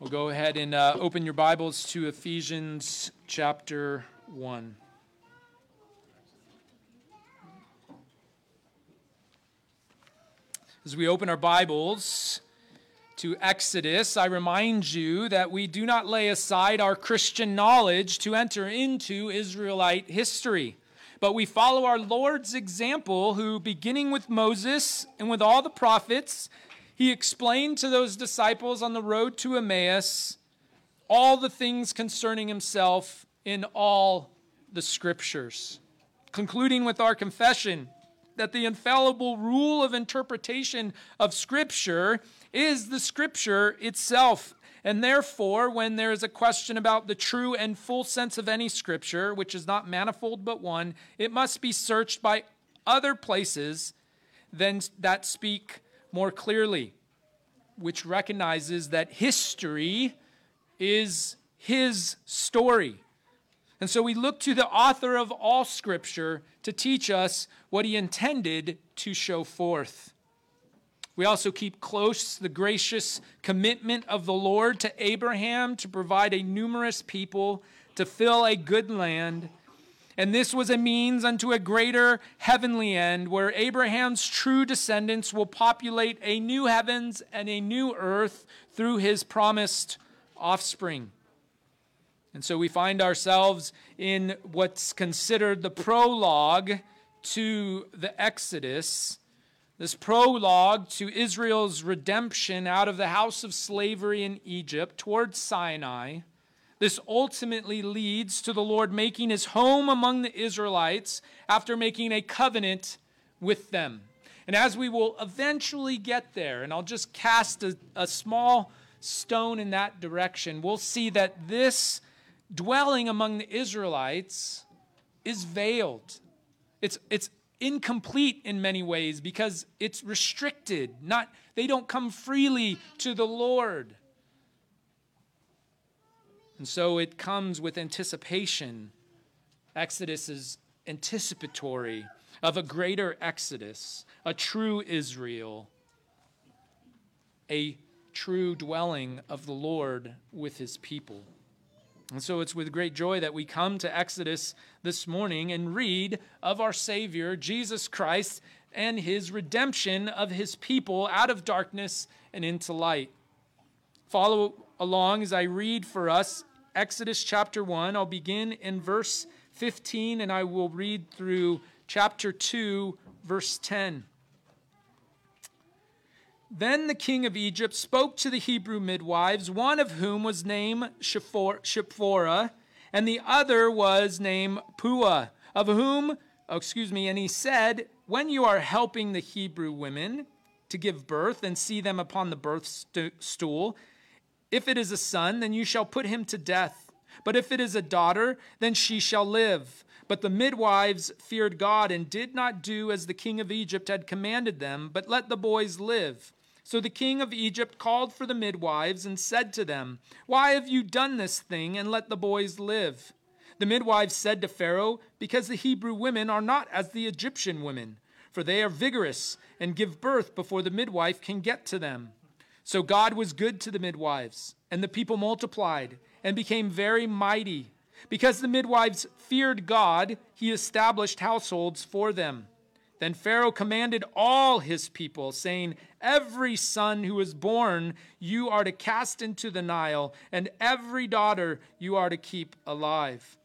We'll go ahead and uh, open your Bibles to Ephesians chapter 1. As we open our Bibles to Exodus, I remind you that we do not lay aside our Christian knowledge to enter into Israelite history, but we follow our Lord's example, who, beginning with Moses and with all the prophets, he explained to those disciples on the road to Emmaus all the things concerning himself in all the scriptures. Concluding with our confession that the infallible rule of interpretation of scripture is the scripture itself. And therefore, when there is a question about the true and full sense of any scripture, which is not manifold but one, it must be searched by other places than that speak more clearly, which recognizes that history is his story. And so we look to the author of all scripture to teach us what he intended to show forth. We also keep close the gracious commitment of the Lord to Abraham to provide a numerous people to fill a good land and this was a means unto a greater heavenly end, where Abraham's true descendants will populate a new heavens and a new earth through his promised offspring. And so we find ourselves in what's considered the prologue to the Exodus, this prologue to Israel's redemption out of the house of slavery in Egypt towards Sinai. This ultimately leads to the Lord making his home among the Israelites after making a covenant with them. And as we will eventually get there, and I'll just cast a, a small stone in that direction, we'll see that this dwelling among the Israelites is veiled. It's, it's incomplete in many ways because it's restricted. Not, they don't come freely to the Lord. And so it comes with anticipation. Exodus is anticipatory of a greater Exodus, a true Israel, a true dwelling of the Lord with his people. And so it's with great joy that we come to Exodus this morning and read of our Savior, Jesus Christ, and his redemption of his people out of darkness and into light. Follow along as I read for us Exodus chapter 1. I'll begin in verse 15 and I will read through chapter 2, verse 10. Then the king of Egypt spoke to the Hebrew midwives, one of whom was named Shiphrah, and the other was named Puah, of whom, oh, excuse me, and he said, When you are helping the Hebrew women to give birth and see them upon the birth stool, if it is a son, then you shall put him to death. But if it is a daughter, then she shall live. But the midwives feared God and did not do as the king of Egypt had commanded them, but let the boys live. So the king of Egypt called for the midwives and said to them, Why have you done this thing and let the boys live? The midwives said to Pharaoh, Because the Hebrew women are not as the Egyptian women, for they are vigorous and give birth before the midwife can get to them. So God was good to the midwives, and the people multiplied and became very mighty. Because the midwives feared God, he established households for them. Then Pharaoh commanded all his people, saying, Every son who is born you are to cast into the Nile, and every daughter you are to keep alive.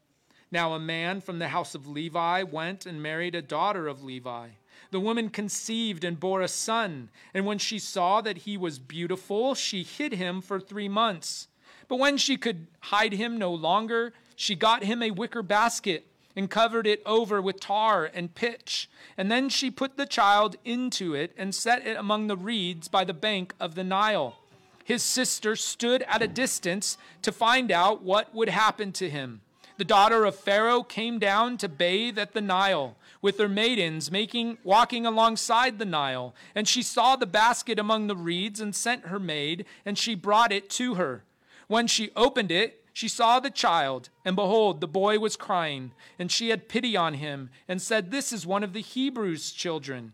Now a man from the house of Levi went and married a daughter of Levi. The woman conceived and bore a son, and when she saw that he was beautiful, she hid him for three months. But when she could hide him no longer, she got him a wicker basket and covered it over with tar and pitch. And then she put the child into it and set it among the reeds by the bank of the Nile. His sister stood at a distance to find out what would happen to him. The daughter of Pharaoh came down to bathe at the Nile with her maidens making walking alongside the Nile. And she saw the basket among the reeds and sent her maid and she brought it to her. When she opened it she saw the child and behold the boy was crying. And she had pity on him and said this is one of the Hebrews children.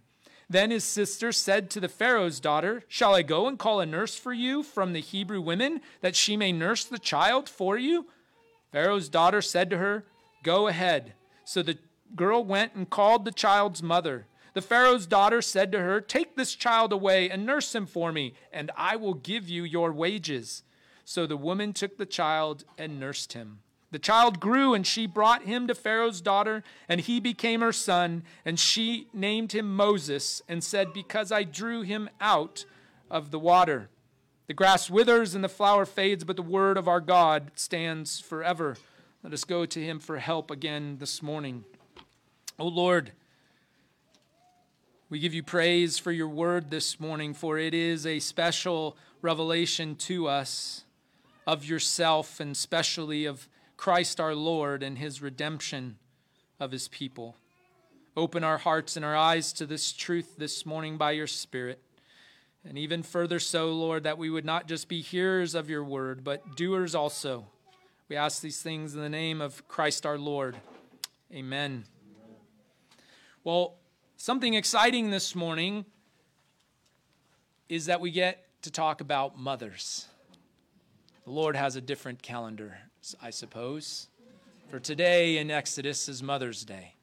Then his sister said to the Pharaoh's daughter, Shall I go and call a nurse for you from the Hebrew women, that she may nurse the child for you? Pharaoh's daughter said to her, Go ahead. So the girl went and called the child's mother. The Pharaoh's daughter said to her, Take this child away and nurse him for me, and I will give you your wages. So the woman took the child and nursed him. The child grew, and she brought him to Pharaoh's daughter, and he became her son. And she named him Moses, and said, Because I drew him out of the water. The grass withers and the flower fades, but the word of our God stands forever. Let us go to him for help again this morning. O Lord, we give you praise for your word this morning, for it is a special revelation to us of yourself and specially of Christ our Lord and his redemption of his people. Open our hearts and our eyes to this truth this morning by your Spirit. And even further so, Lord, that we would not just be hearers of your word, but doers also. We ask these things in the name of Christ our Lord. Amen. Well, Something exciting this morning is that we get to talk about mothers. The Lord has a different calendar, I suppose. For today in Exodus is Mother's Day.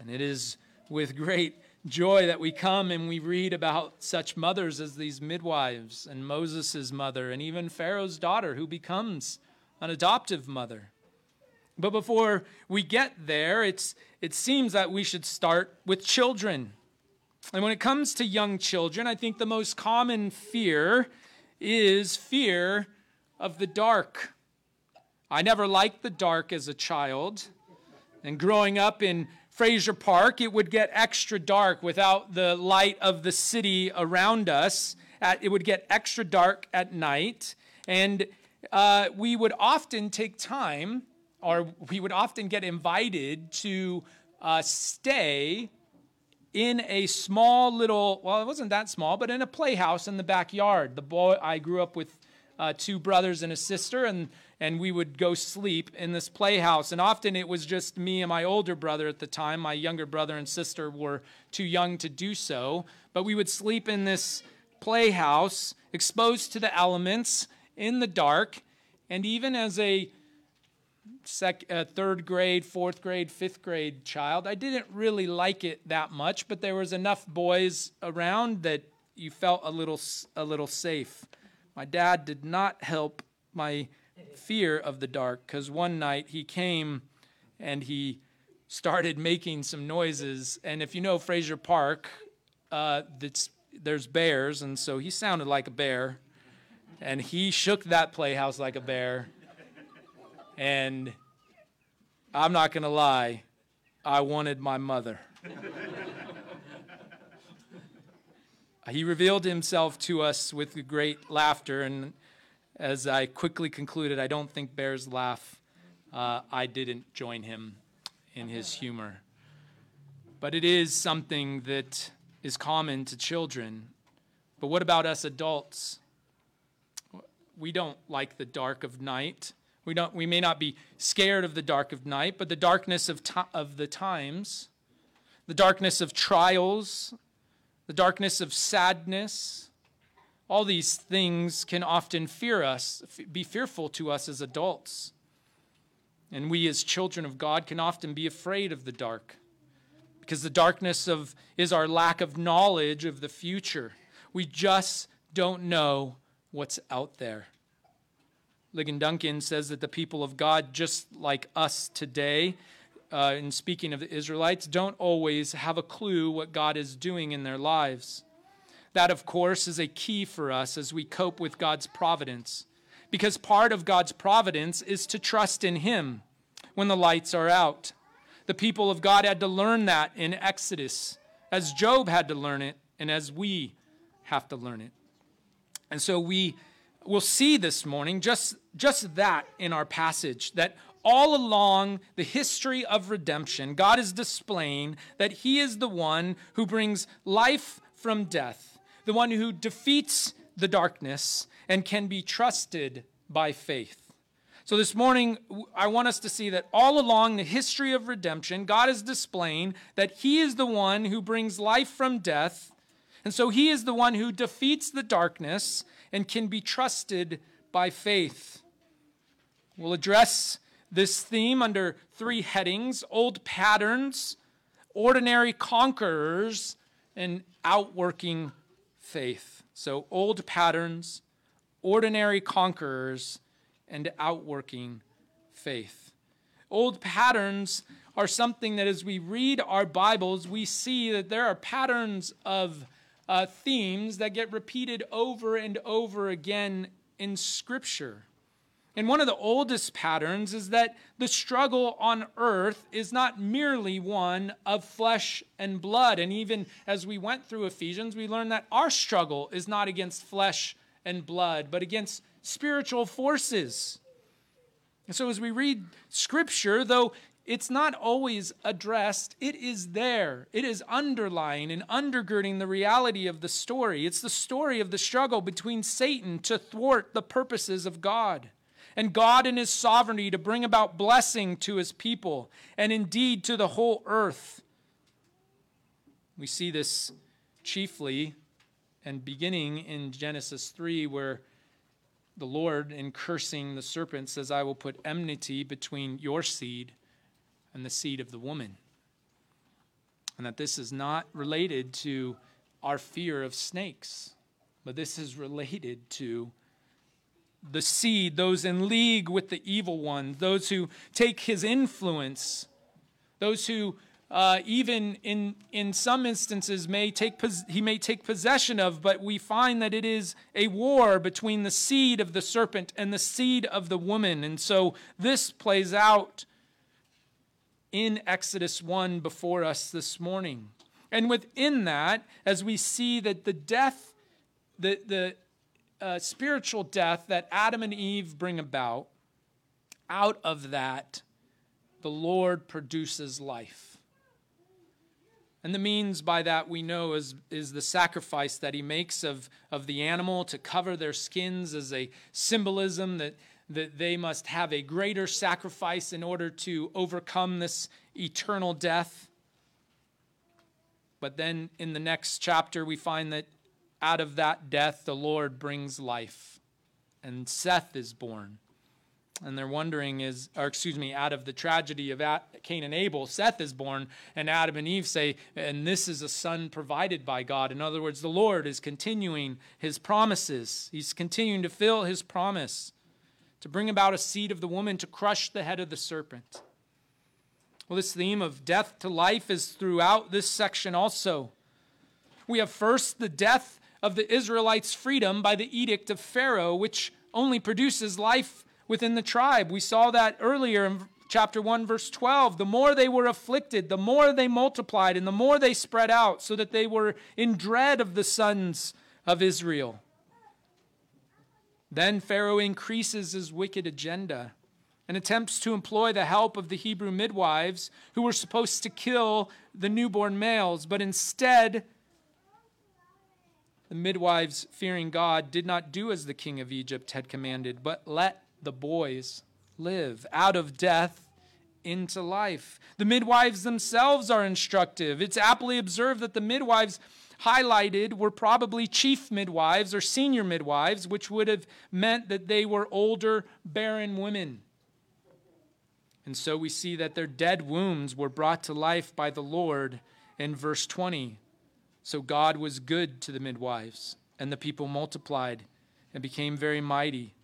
And it is with great joy that we come and we read about such mothers as these midwives and Moses' mother and even Pharaoh's daughter who becomes an adoptive mother. But before we get there, it's, it seems that we should start with children. And when it comes to young children, I think the most common fear is fear of the dark. I never liked the dark as a child. And growing up in Frazier Park, it would get extra dark without the light of the city around us. It would get extra dark at night. And uh, we would often take time or we would often get invited to uh, stay in a small little, well, it wasn't that small, but in a playhouse in the backyard. The boy, I grew up with uh, two brothers and a sister, and, and we would go sleep in this playhouse. And often it was just me and my older brother at the time. My younger brother and sister were too young to do so. But we would sleep in this playhouse, exposed to the elements in the dark. And even as a sec, uh, third grade, fourth grade, fifth grade child. I didn't really like it that much, but there was enough boys around that you felt a little a little safe. My dad did not help my fear of the dark because one night he came and he started making some noises. And if you know Frazier Park, uh, there's bears, and so he sounded like a bear. And he shook that playhouse like a bear. And I'm not going to lie, I wanted my mother. He revealed himself to us with great laughter, and as I quickly concluded, I don't think bears laugh. Uh, I didn't join him in his humor. But it is something that is common to children. But what about us adults? We don't like the dark of night. We, don't, we may not be scared of the dark of night, but the darkness of, of the times, the darkness of trials, the darkness of sadness, all these things can often fear us, be fearful to us as adults. And we as children of God can often be afraid of the dark because the darkness of is our lack of knowledge of the future. We just don't know what's out there. Ligon Duncan says that the people of God, just like us today, uh, in speaking of the Israelites, don't always have a clue what God is doing in their lives. That, of course, is a key for us as we cope with God's providence. Because part of God's providence is to trust in Him when the lights are out. The people of God had to learn that in Exodus, as Job had to learn it, and as we have to learn it. And so we will see this morning just, just that in our passage that all along the history of redemption, God is displaying that He is the one who brings life from death, the one who defeats the darkness and can be trusted by faith. So, this morning, I want us to see that all along the history of redemption, God is displaying that He is the one who brings life from death. And so, He is the one who defeats the darkness and can be trusted by faith. We'll address this theme under three headings old patterns, ordinary conquerors, and outworking faith. So, old patterns, ordinary conquerors, and outworking faith. Old patterns are something that as we read our Bibles, we see that there are patterns of uh, themes that get repeated over and over again in Scripture. And one of the oldest patterns is that the struggle on earth is not merely one of flesh and blood. And even as we went through Ephesians, we learned that our struggle is not against flesh and blood, but against spiritual forces. And so, as we read Scripture, though it's not always addressed, it is there. It is underlying and undergirding the reality of the story. It's the story of the struggle between Satan to thwart the purposes of God, and God in his sovereignty to bring about blessing to his people, and indeed to the whole earth. We see this chiefly and beginning in Genesis 3, where the Lord, in cursing the serpent, says, I will put enmity between your seed and the seed of the woman. And that this is not related to our fear of snakes, but this is related to the seed, those in league with the evil one, those who take his influence, those who uh, even in, in some instances may take he may take possession of, but we find that it is a war between the seed of the serpent and the seed of the woman. And so this plays out in Exodus 1 before us this morning. And within that, as we see that the death, the, the uh, spiritual death that Adam and Eve bring about, out of that, the Lord produces life. And the means by that we know is, is the sacrifice that he makes of, of the animal to cover their skins as a symbolism that, that they must have a greater sacrifice in order to overcome this eternal death. But then in the next chapter, we find that out of that death, the Lord brings life, and Seth is born. And they're wondering is or excuse me out of the tragedy of cain and abel seth is born and adam and eve say and this is a son provided by god. In other words the lord is continuing his promises. He's continuing to fill his promise to bring about a seed of the woman to crush the head of the serpent. Well this theme of death to life is throughout this section also. We have first the death of the israelites freedom by the edict of pharaoh which only produces life within the tribe. We saw that earlier in chapter 1, verse 12. The more they were afflicted, the more they multiplied, and the more they spread out, so that they were in dread of the sons of Israel. Then Pharaoh increases his wicked agenda and attempts to employ the help of the Hebrew midwives who were supposed to kill the newborn males, but instead, the midwives, fearing God, did not do as the king of Egypt had commanded, but let the boys live out of death into life. The midwives themselves are instructive. It's aptly observed that the midwives highlighted were probably chief midwives or senior midwives, which would have meant that they were older, barren women. And so we see that their dead wombs were brought to life by the Lord in verse 20. So God was good to the midwives, and the people multiplied and became very mighty.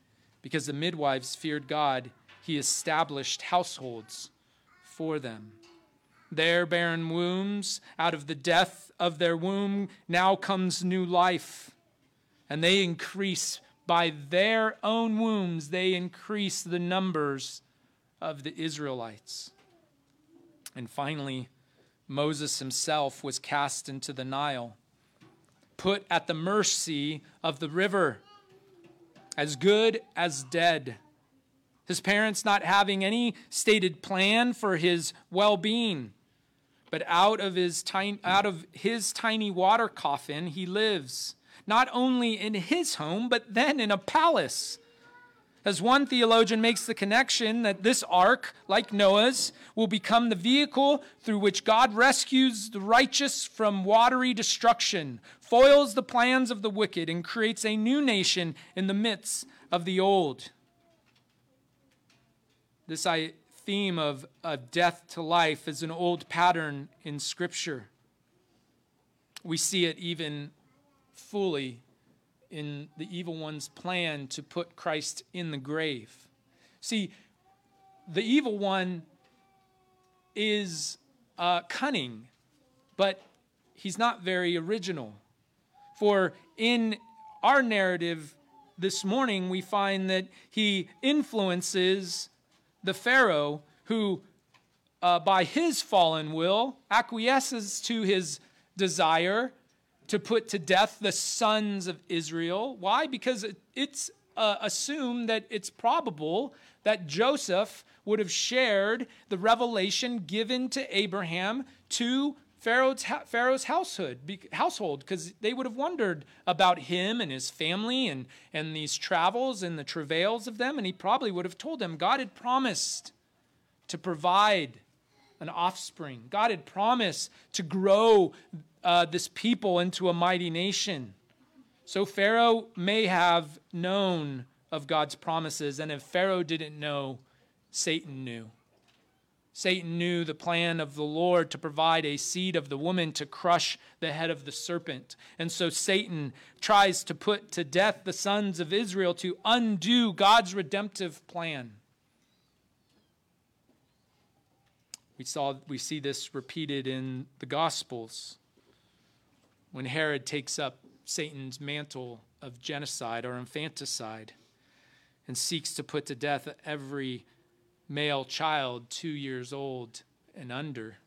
Because the midwives feared God, he established households for them. Their barren wombs, out of the death of their womb, now comes new life. And they increase by their own wombs, they increase the numbers of the Israelites. And finally, Moses himself was cast into the Nile, put at the mercy of the river as good as dead. His parents not having any stated plan for his well being. But out of, his tiny, out of his tiny water coffin, he lives, not only in his home, but then in a palace. As one theologian makes the connection that this ark, like Noah's, will become the vehicle through which God rescues the righteous from watery destruction, foils the plans of the wicked, and creates a new nation in the midst of the old. This theme of, of death to life is an old pattern in Scripture. We see it even fully in the evil one's plan to put Christ in the grave. See, the evil one is uh, cunning, but he's not very original. For in our narrative this morning, we find that he influences the Pharaoh who, uh, by his fallen will, acquiesces to his desire to put to death the sons of Israel. Why? Because it's uh, assumed that it's probable that Joseph would have shared the revelation given to Abraham to Pharaoh's, Pharaoh's household, household, because they would have wondered about him and his family and, and these travels and the travails of them. And he probably would have told them God had promised to provide an offspring. God had promised to grow uh, this people into a mighty nation. So Pharaoh may have known of God's promises, and if Pharaoh didn't know, Satan knew. Satan knew the plan of the Lord to provide a seed of the woman to crush the head of the serpent. And so Satan tries to put to death the sons of Israel to undo God's redemptive plan. We, saw, we see this repeated in the Gospels when Herod takes up Satan's mantle of genocide or infanticide and seeks to put to death every male child two years old and under,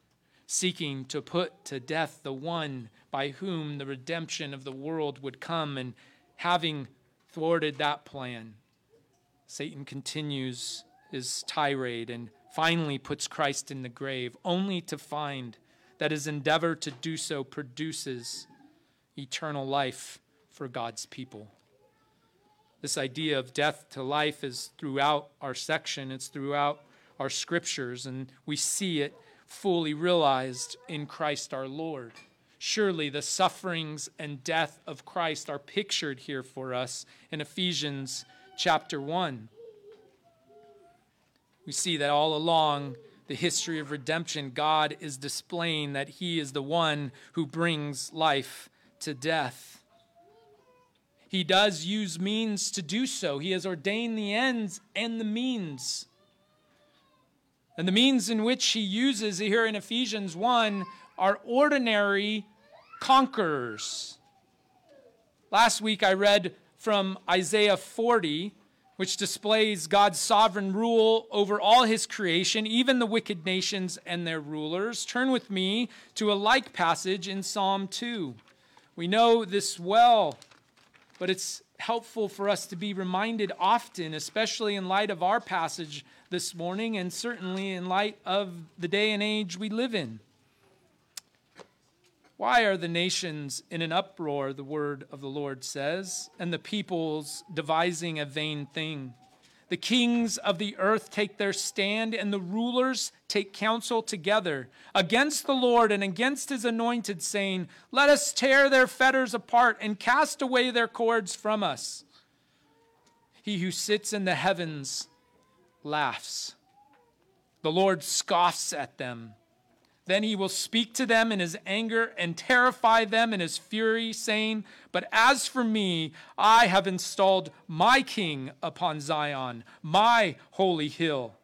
seeking to put to death the one by whom the redemption of the world would come. And having thwarted that plan, Satan continues his tirade and finally puts Christ in the grave, only to find that his endeavor to do so produces eternal life for God's people. This idea of death to life is throughout our section, it's throughout our scriptures, and we see it fully realized in Christ our Lord. Surely the sufferings and death of Christ are pictured here for us in Ephesians chapter 1. We see that all along the history of redemption, God is displaying that He is the one who brings life to death. He does use means to do so. He has ordained the ends and the means. And the means in which he uses here in Ephesians 1 are ordinary conquerors. Last week I read from Isaiah 40, which displays God's sovereign rule over all his creation, even the wicked nations and their rulers. Turn with me to a like passage in Psalm 2. We know this well, but it's helpful for us to be reminded often, especially in light of our passage this morning, and certainly in light of the day and age we live in. Why are the nations in an uproar, the word of the Lord says, and the peoples devising a vain thing? The kings of the earth take their stand, and the rulers take counsel together against the Lord and against his anointed, saying, Let us tear their fetters apart and cast away their cords from us. He who sits in the heavens laughs. The Lord scoffs at them. Then he will speak to them in his anger and terrify them in his fury, saying, But as for me, I have installed my king upon Zion, my holy hill.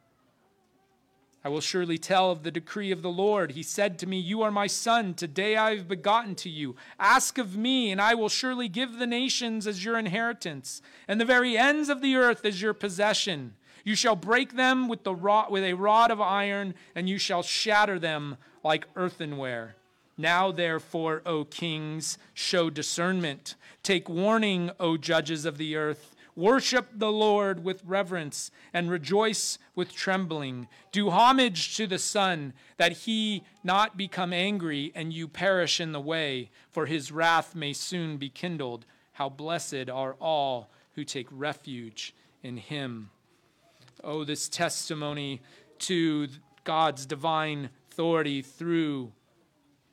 I will surely tell of the decree of the Lord. He said to me, You are my son. Today I have begotten to you. Ask of me, and I will surely give the nations as your inheritance, and the very ends of the earth as your possession. You shall break them with, the rod, with a rod of iron, and you shall shatter them like earthenware. Now, therefore, O kings, show discernment. Take warning, O judges of the earth. Worship the Lord with reverence and rejoice with trembling. Do homage to the Son, that he not become angry and you perish in the way, for his wrath may soon be kindled. How blessed are all who take refuge in him. Oh, this testimony to God's divine authority through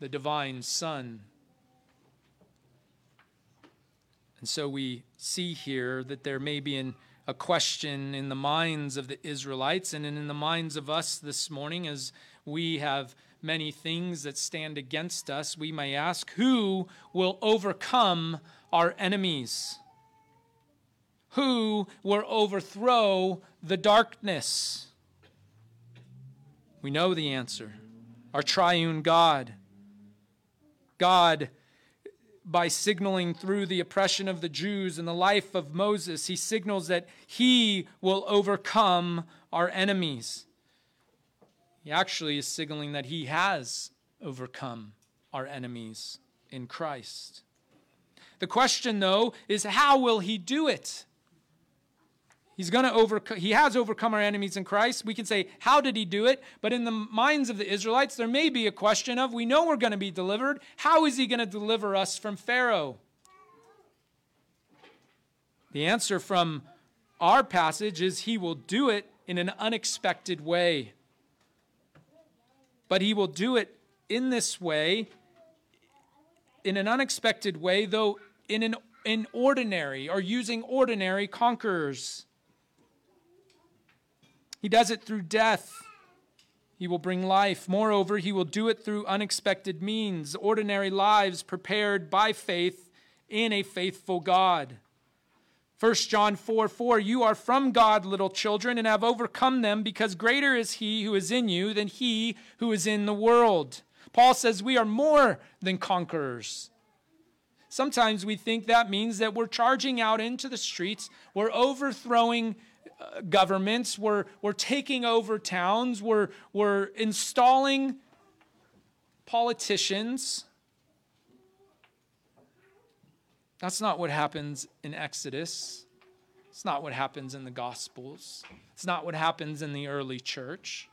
the divine Son. And so we see here that there may be an, a question in the minds of the Israelites and in the minds of us this morning as we have many things that stand against us. We may ask, Who will overcome our enemies? Who will overthrow the darkness? We know the answer our triune God. God by signaling through the oppression of the Jews and the life of Moses, he signals that he will overcome our enemies. He actually is signaling that he has overcome our enemies in Christ. The question, though, is how will he do it? He's going to overcome, he has overcome our enemies in Christ. We can say, how did he do it? But in the minds of the Israelites, there may be a question of, we know we're going to be delivered. How is he going to deliver us from Pharaoh? The answer from our passage is, he will do it in an unexpected way. But he will do it in this way, in an unexpected way, though in an in ordinary or using ordinary conquerors. He does it through death. He will bring life. Moreover, he will do it through unexpected means, ordinary lives prepared by faith in a faithful God. 1 John 4 4, you are from God, little children, and have overcome them, because greater is he who is in you than he who is in the world. Paul says we are more than conquerors. Sometimes we think that means that we're charging out into the streets, we're overthrowing governments, we're, we're taking over towns, we're, we're installing politicians. That's not what happens in Exodus. It's not what happens in the Gospels. It's not what happens in the early church.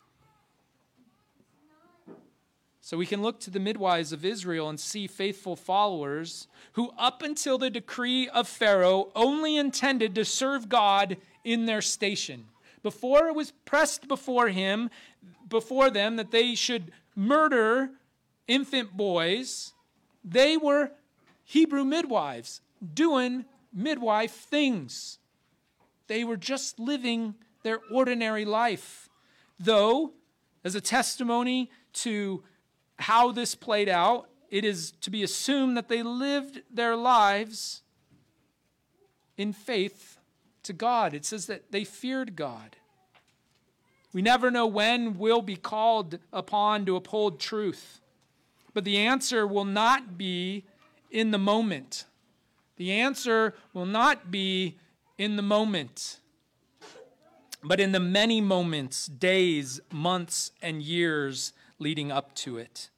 So we can look to the midwives of Israel and see faithful followers who, up until the decree of Pharaoh, only intended to serve God in their station. Before it was pressed before him, before them, that they should murder infant boys, they were Hebrew midwives doing midwife things. They were just living their ordinary life. Though, as a testimony to how this played out, it is to be assumed that they lived their lives in faith to God. It says that they feared God. We never know when we'll be called upon to uphold truth, but the answer will not be in the moment. The answer will not be in the moment, but in the many moments, days, months, and years leading up to it.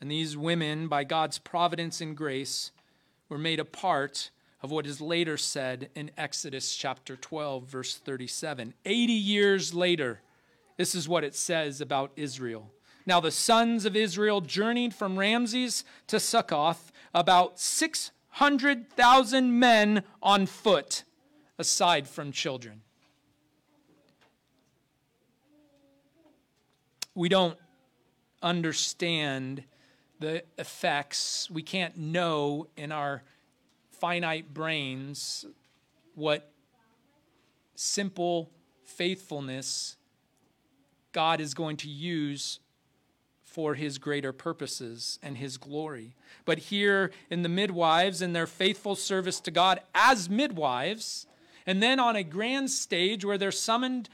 And these women, by God's providence and grace, were made a part of what is later said in Exodus chapter 12, verse 37. 80 years later, this is what it says about Israel. Now the sons of Israel journeyed from Ramses to Succoth, about 600,000 men on foot, aside from children. We don't understand the effects. We can't know in our finite brains what simple faithfulness God is going to use for his greater purposes and his glory. But here in the midwives and their faithful service to God as midwives, and then on a grand stage where they're summoned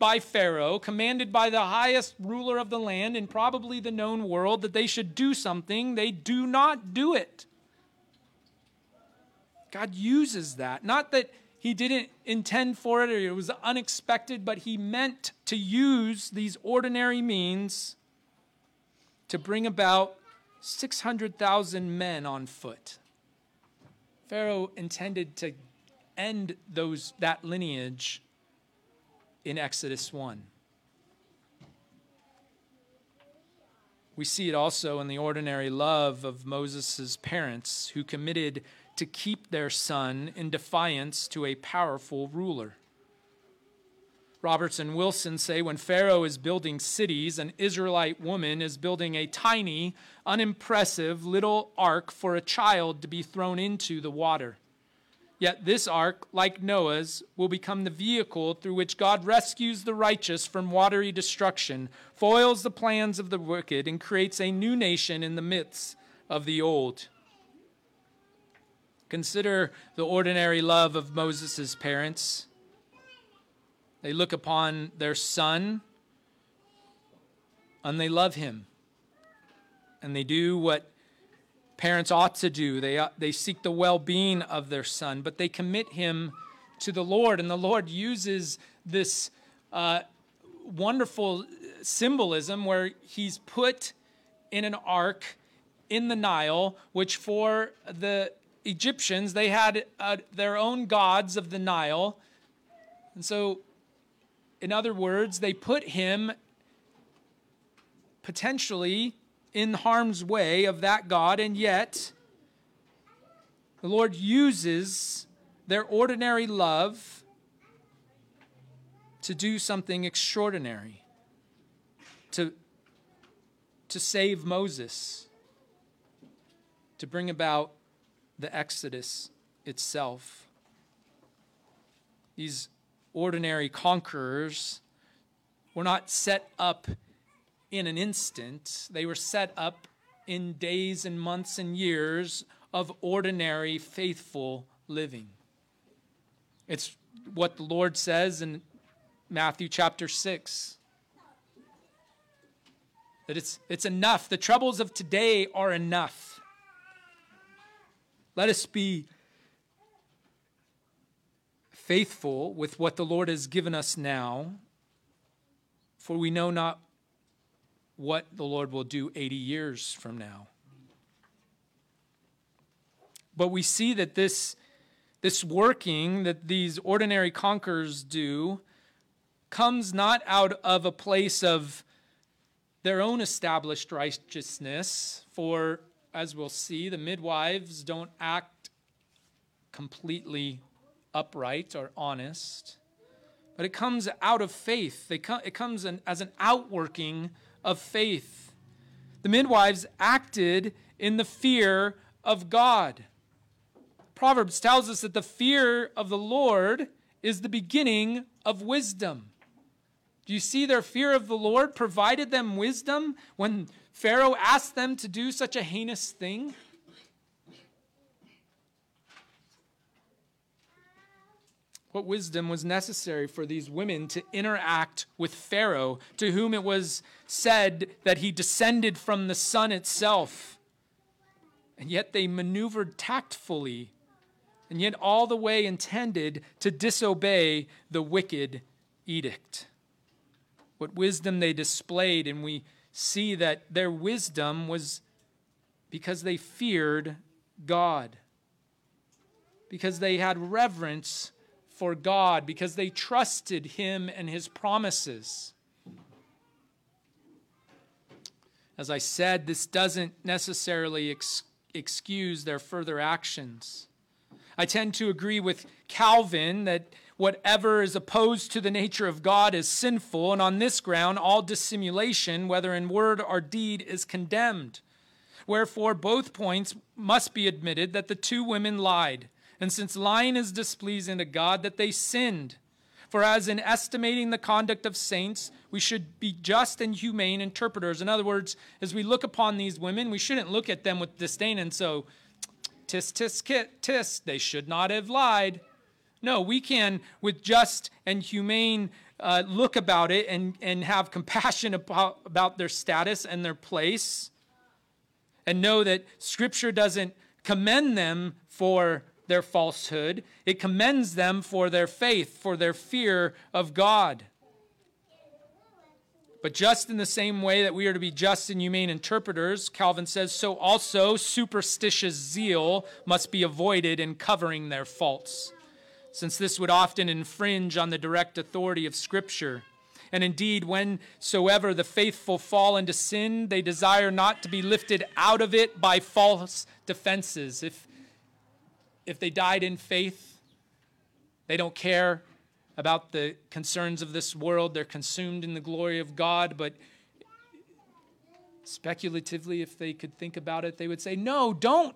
by Pharaoh, commanded by the highest ruler of the land and probably the known world that they should do something, they do not do it. God uses that. Not that he didn't intend for it or it was unexpected, but he meant to use these ordinary means to bring about 600,000 men on foot. Pharaoh intended to end those, that lineage in Exodus 1. We see it also in the ordinary love of Moses' parents who committed to keep their son in defiance to a powerful ruler. Roberts and Wilson say when Pharaoh is building cities, an Israelite woman is building a tiny, unimpressive little ark for a child to be thrown into the water. Yet this ark, like Noah's, will become the vehicle through which God rescues the righteous from watery destruction, foils the plans of the wicked, and creates a new nation in the midst of the old. Consider the ordinary love of Moses' parents. They look upon their son and they love him. And they do what parents ought to do. They, they seek the well being of their son, but they commit him to the Lord. And the Lord uses this uh, wonderful symbolism where he's put in an ark in the Nile, which for the Egyptians, they had uh, their own gods of the Nile. And so in other words, they put him potentially in harm's way of that God, and yet the Lord uses their ordinary love to do something extraordinary, to, to save Moses, to bring about the Exodus itself. These ordinary conquerors were not set up in an instant, they were set up in days and months and years of ordinary, faithful living. It's what the Lord says in Matthew chapter 6 that it's, it's enough. The troubles of today are enough. Let us be faithful with what the Lord has given us now, for we know not what the Lord will do 80 years from now. But we see that this, this working that these ordinary conquerors do comes not out of a place of their own established righteousness, for as we'll see, the midwives don't act completely upright or honest, but it comes out of faith. It comes as an outworking of faith. The midwives acted in the fear of God. Proverbs tells us that the fear of the Lord is the beginning of wisdom. Do you see their fear of the Lord provided them wisdom when Pharaoh asked them to do such a heinous thing? What wisdom was necessary for these women to interact with Pharaoh, to whom it was said that he descended from the sun itself? And yet they maneuvered tactfully, and yet all the way intended to disobey the wicked edict. What wisdom they displayed, and we see that their wisdom was because they feared God, because they had reverence for God because they trusted Him and His promises. As I said, this doesn't necessarily ex- excuse their further actions. I tend to agree with Calvin that whatever is opposed to the nature of God is sinful, and on this ground, all dissimulation, whether in word or deed, is condemned. Wherefore, both points must be admitted that the two women lied and since lying is displeasing to God, that they sinned. For as in estimating the conduct of saints, we should be just and humane interpreters. In other words, as we look upon these women, we shouldn't look at them with disdain and so, tis, tis, kit, tis, they should not have lied. No, we can, with just and humane uh, look about it and, and have compassion about, about their status and their place, and know that Scripture doesn't commend them for their falsehood. It commends them for their faith, for their fear of God. But just in the same way that we are to be just and humane interpreters, Calvin says, so also superstitious zeal must be avoided in covering their faults, since this would often infringe on the direct authority of Scripture. And indeed, whensoever the faithful fall into sin, they desire not to be lifted out of it by false defenses. If, if they died in faith, they don't care about the concerns of this world. They're consumed in the glory of God. But speculatively, if they could think about it, they would say, No, don't,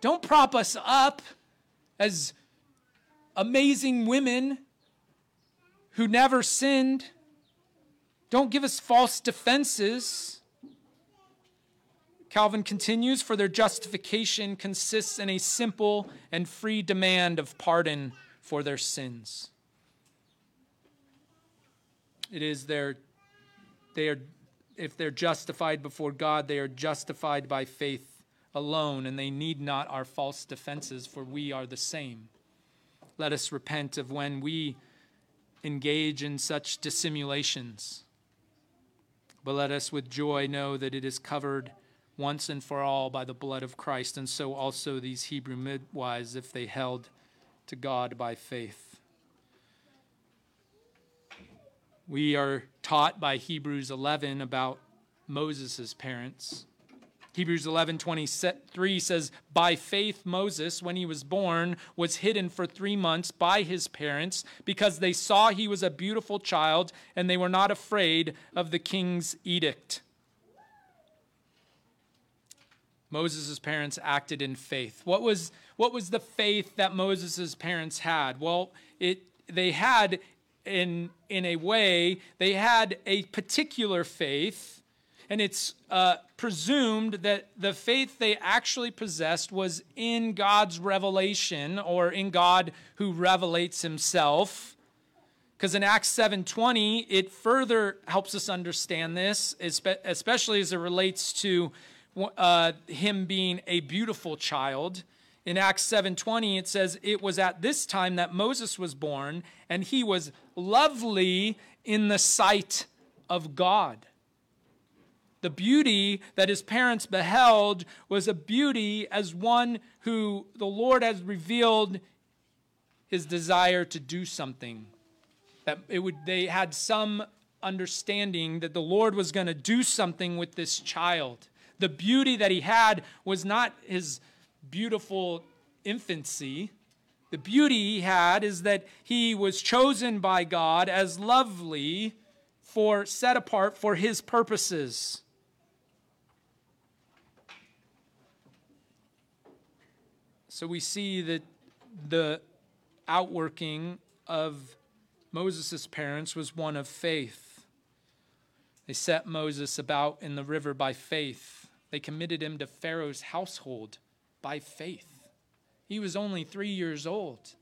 don't prop us up as amazing women who never sinned. Don't give us false defenses. Calvin continues, for their justification consists in a simple and free demand of pardon for their sins. It is their, they are, if they're justified before God, they are justified by faith alone, and they need not our false defenses, for we are the same. Let us repent of when we engage in such dissimulations. But let us with joy know that it is covered once and for all by the blood of Christ, and so also these Hebrew midwives, if they held to God by faith. We are taught by Hebrews 11 about Moses' parents. Hebrews 11:23 says, "By faith Moses, when he was born, was hidden for 3 months by his parents because they saw he was a beautiful child and they were not afraid of the king's edict." Moses' parents acted in faith. What was, what was the faith that Moses' parents had? Well, it, they had in, in a way, they had a particular faith, and it's uh, presumed that the faith they actually possessed was in God's revelation or in God who revelates himself. Because in Acts 7:20, it further helps us understand this, especially as it relates to uh, him being a beautiful child. In Acts 7:20 it says it was at this time that Moses was born and he was lovely in the sight of God. The beauty that his parents beheld was a beauty as one who the Lord has revealed his desire to do something. That it would they had some understanding that the Lord was going to do something with this child. The beauty that he had was not his beautiful infancy. The beauty he had is that he was chosen by God as lovely for set apart for his purposes. So we see that the outworking of Moses' parents was one of faith. They set Moses about in the river by faith. They committed him to Pharaoh's household by faith. He was only three years old.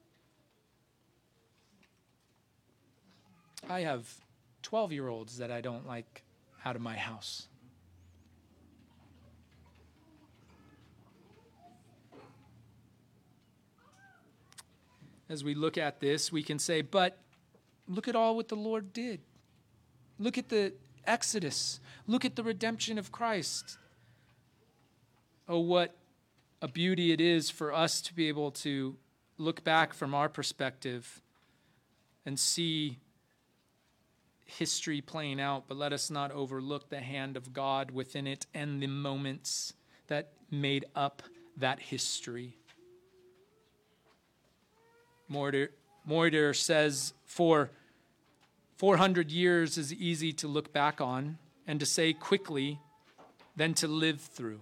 I have 12 year olds that I don't like out of my house. As we look at this, we can say, but look at all what the Lord did. Look at the Exodus. Look at the redemption of Christ. Oh, what a beauty it is for us to be able to look back from our perspective and see history playing out, but let us not overlook the hand of God within it and the moments that made up that history. Motyer, says, For 400 years is easy to look back on and to say quickly than to live through.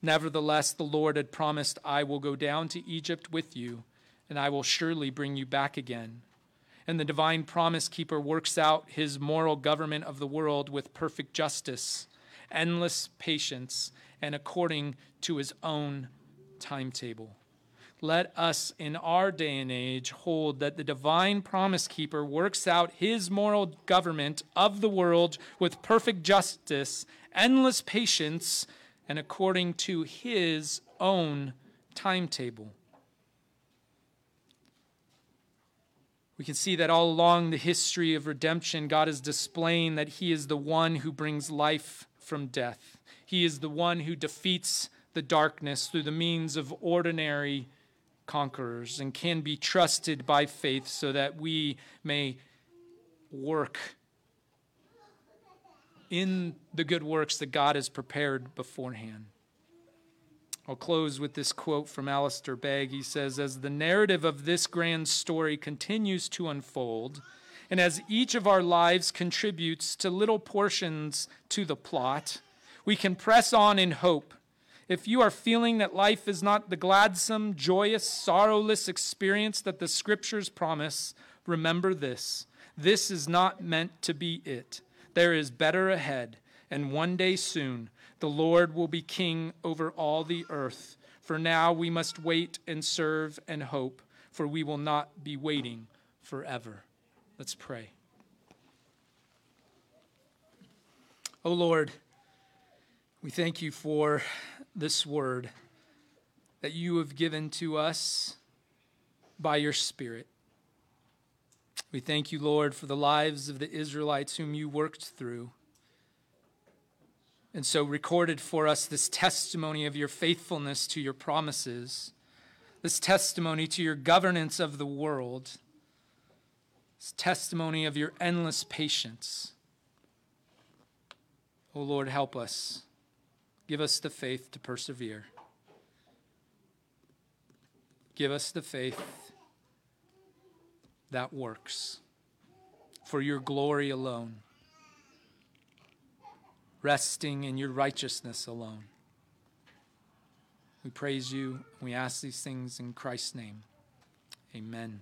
Nevertheless, the Lord had promised, I will go down to Egypt with you, and I will surely bring you back again. And the divine promise keeper works out his moral government of the world with perfect justice, endless patience, and according to his own timetable. Let us in our day and age hold that the divine promise keeper works out his moral government of the world with perfect justice, endless patience, and according to his own timetable. We can see that all along the history of redemption, God is displaying that He is the one who brings life from death. He is the one who defeats the darkness through the means of ordinary conquerors and can be trusted by faith so that we may work in the good works that God has prepared beforehand. I'll close with this quote from Alistair Begg. He says, As the narrative of this grand story continues to unfold, and as each of our lives contributes to little portions to the plot, we can press on in hope. If you are feeling that life is not the gladsome, joyous, sorrowless experience that the scriptures promise, remember this. This is not meant to be it. There is better ahead, and one day soon the Lord will be king over all the earth. For now we must wait and serve and hope, for we will not be waiting forever. Let's pray. O oh Lord, we thank you for this word that you have given to us by your Spirit. We thank you, Lord, for the lives of the Israelites whom you worked through and so recorded for us this testimony of your faithfulness to your promises, this testimony to your governance of the world, this testimony of your endless patience. Oh Lord, help us. Give us the faith to persevere. Give us the faith that works for your glory alone resting in your righteousness alone. We praise you. We ask these things in Christ's name. Amen.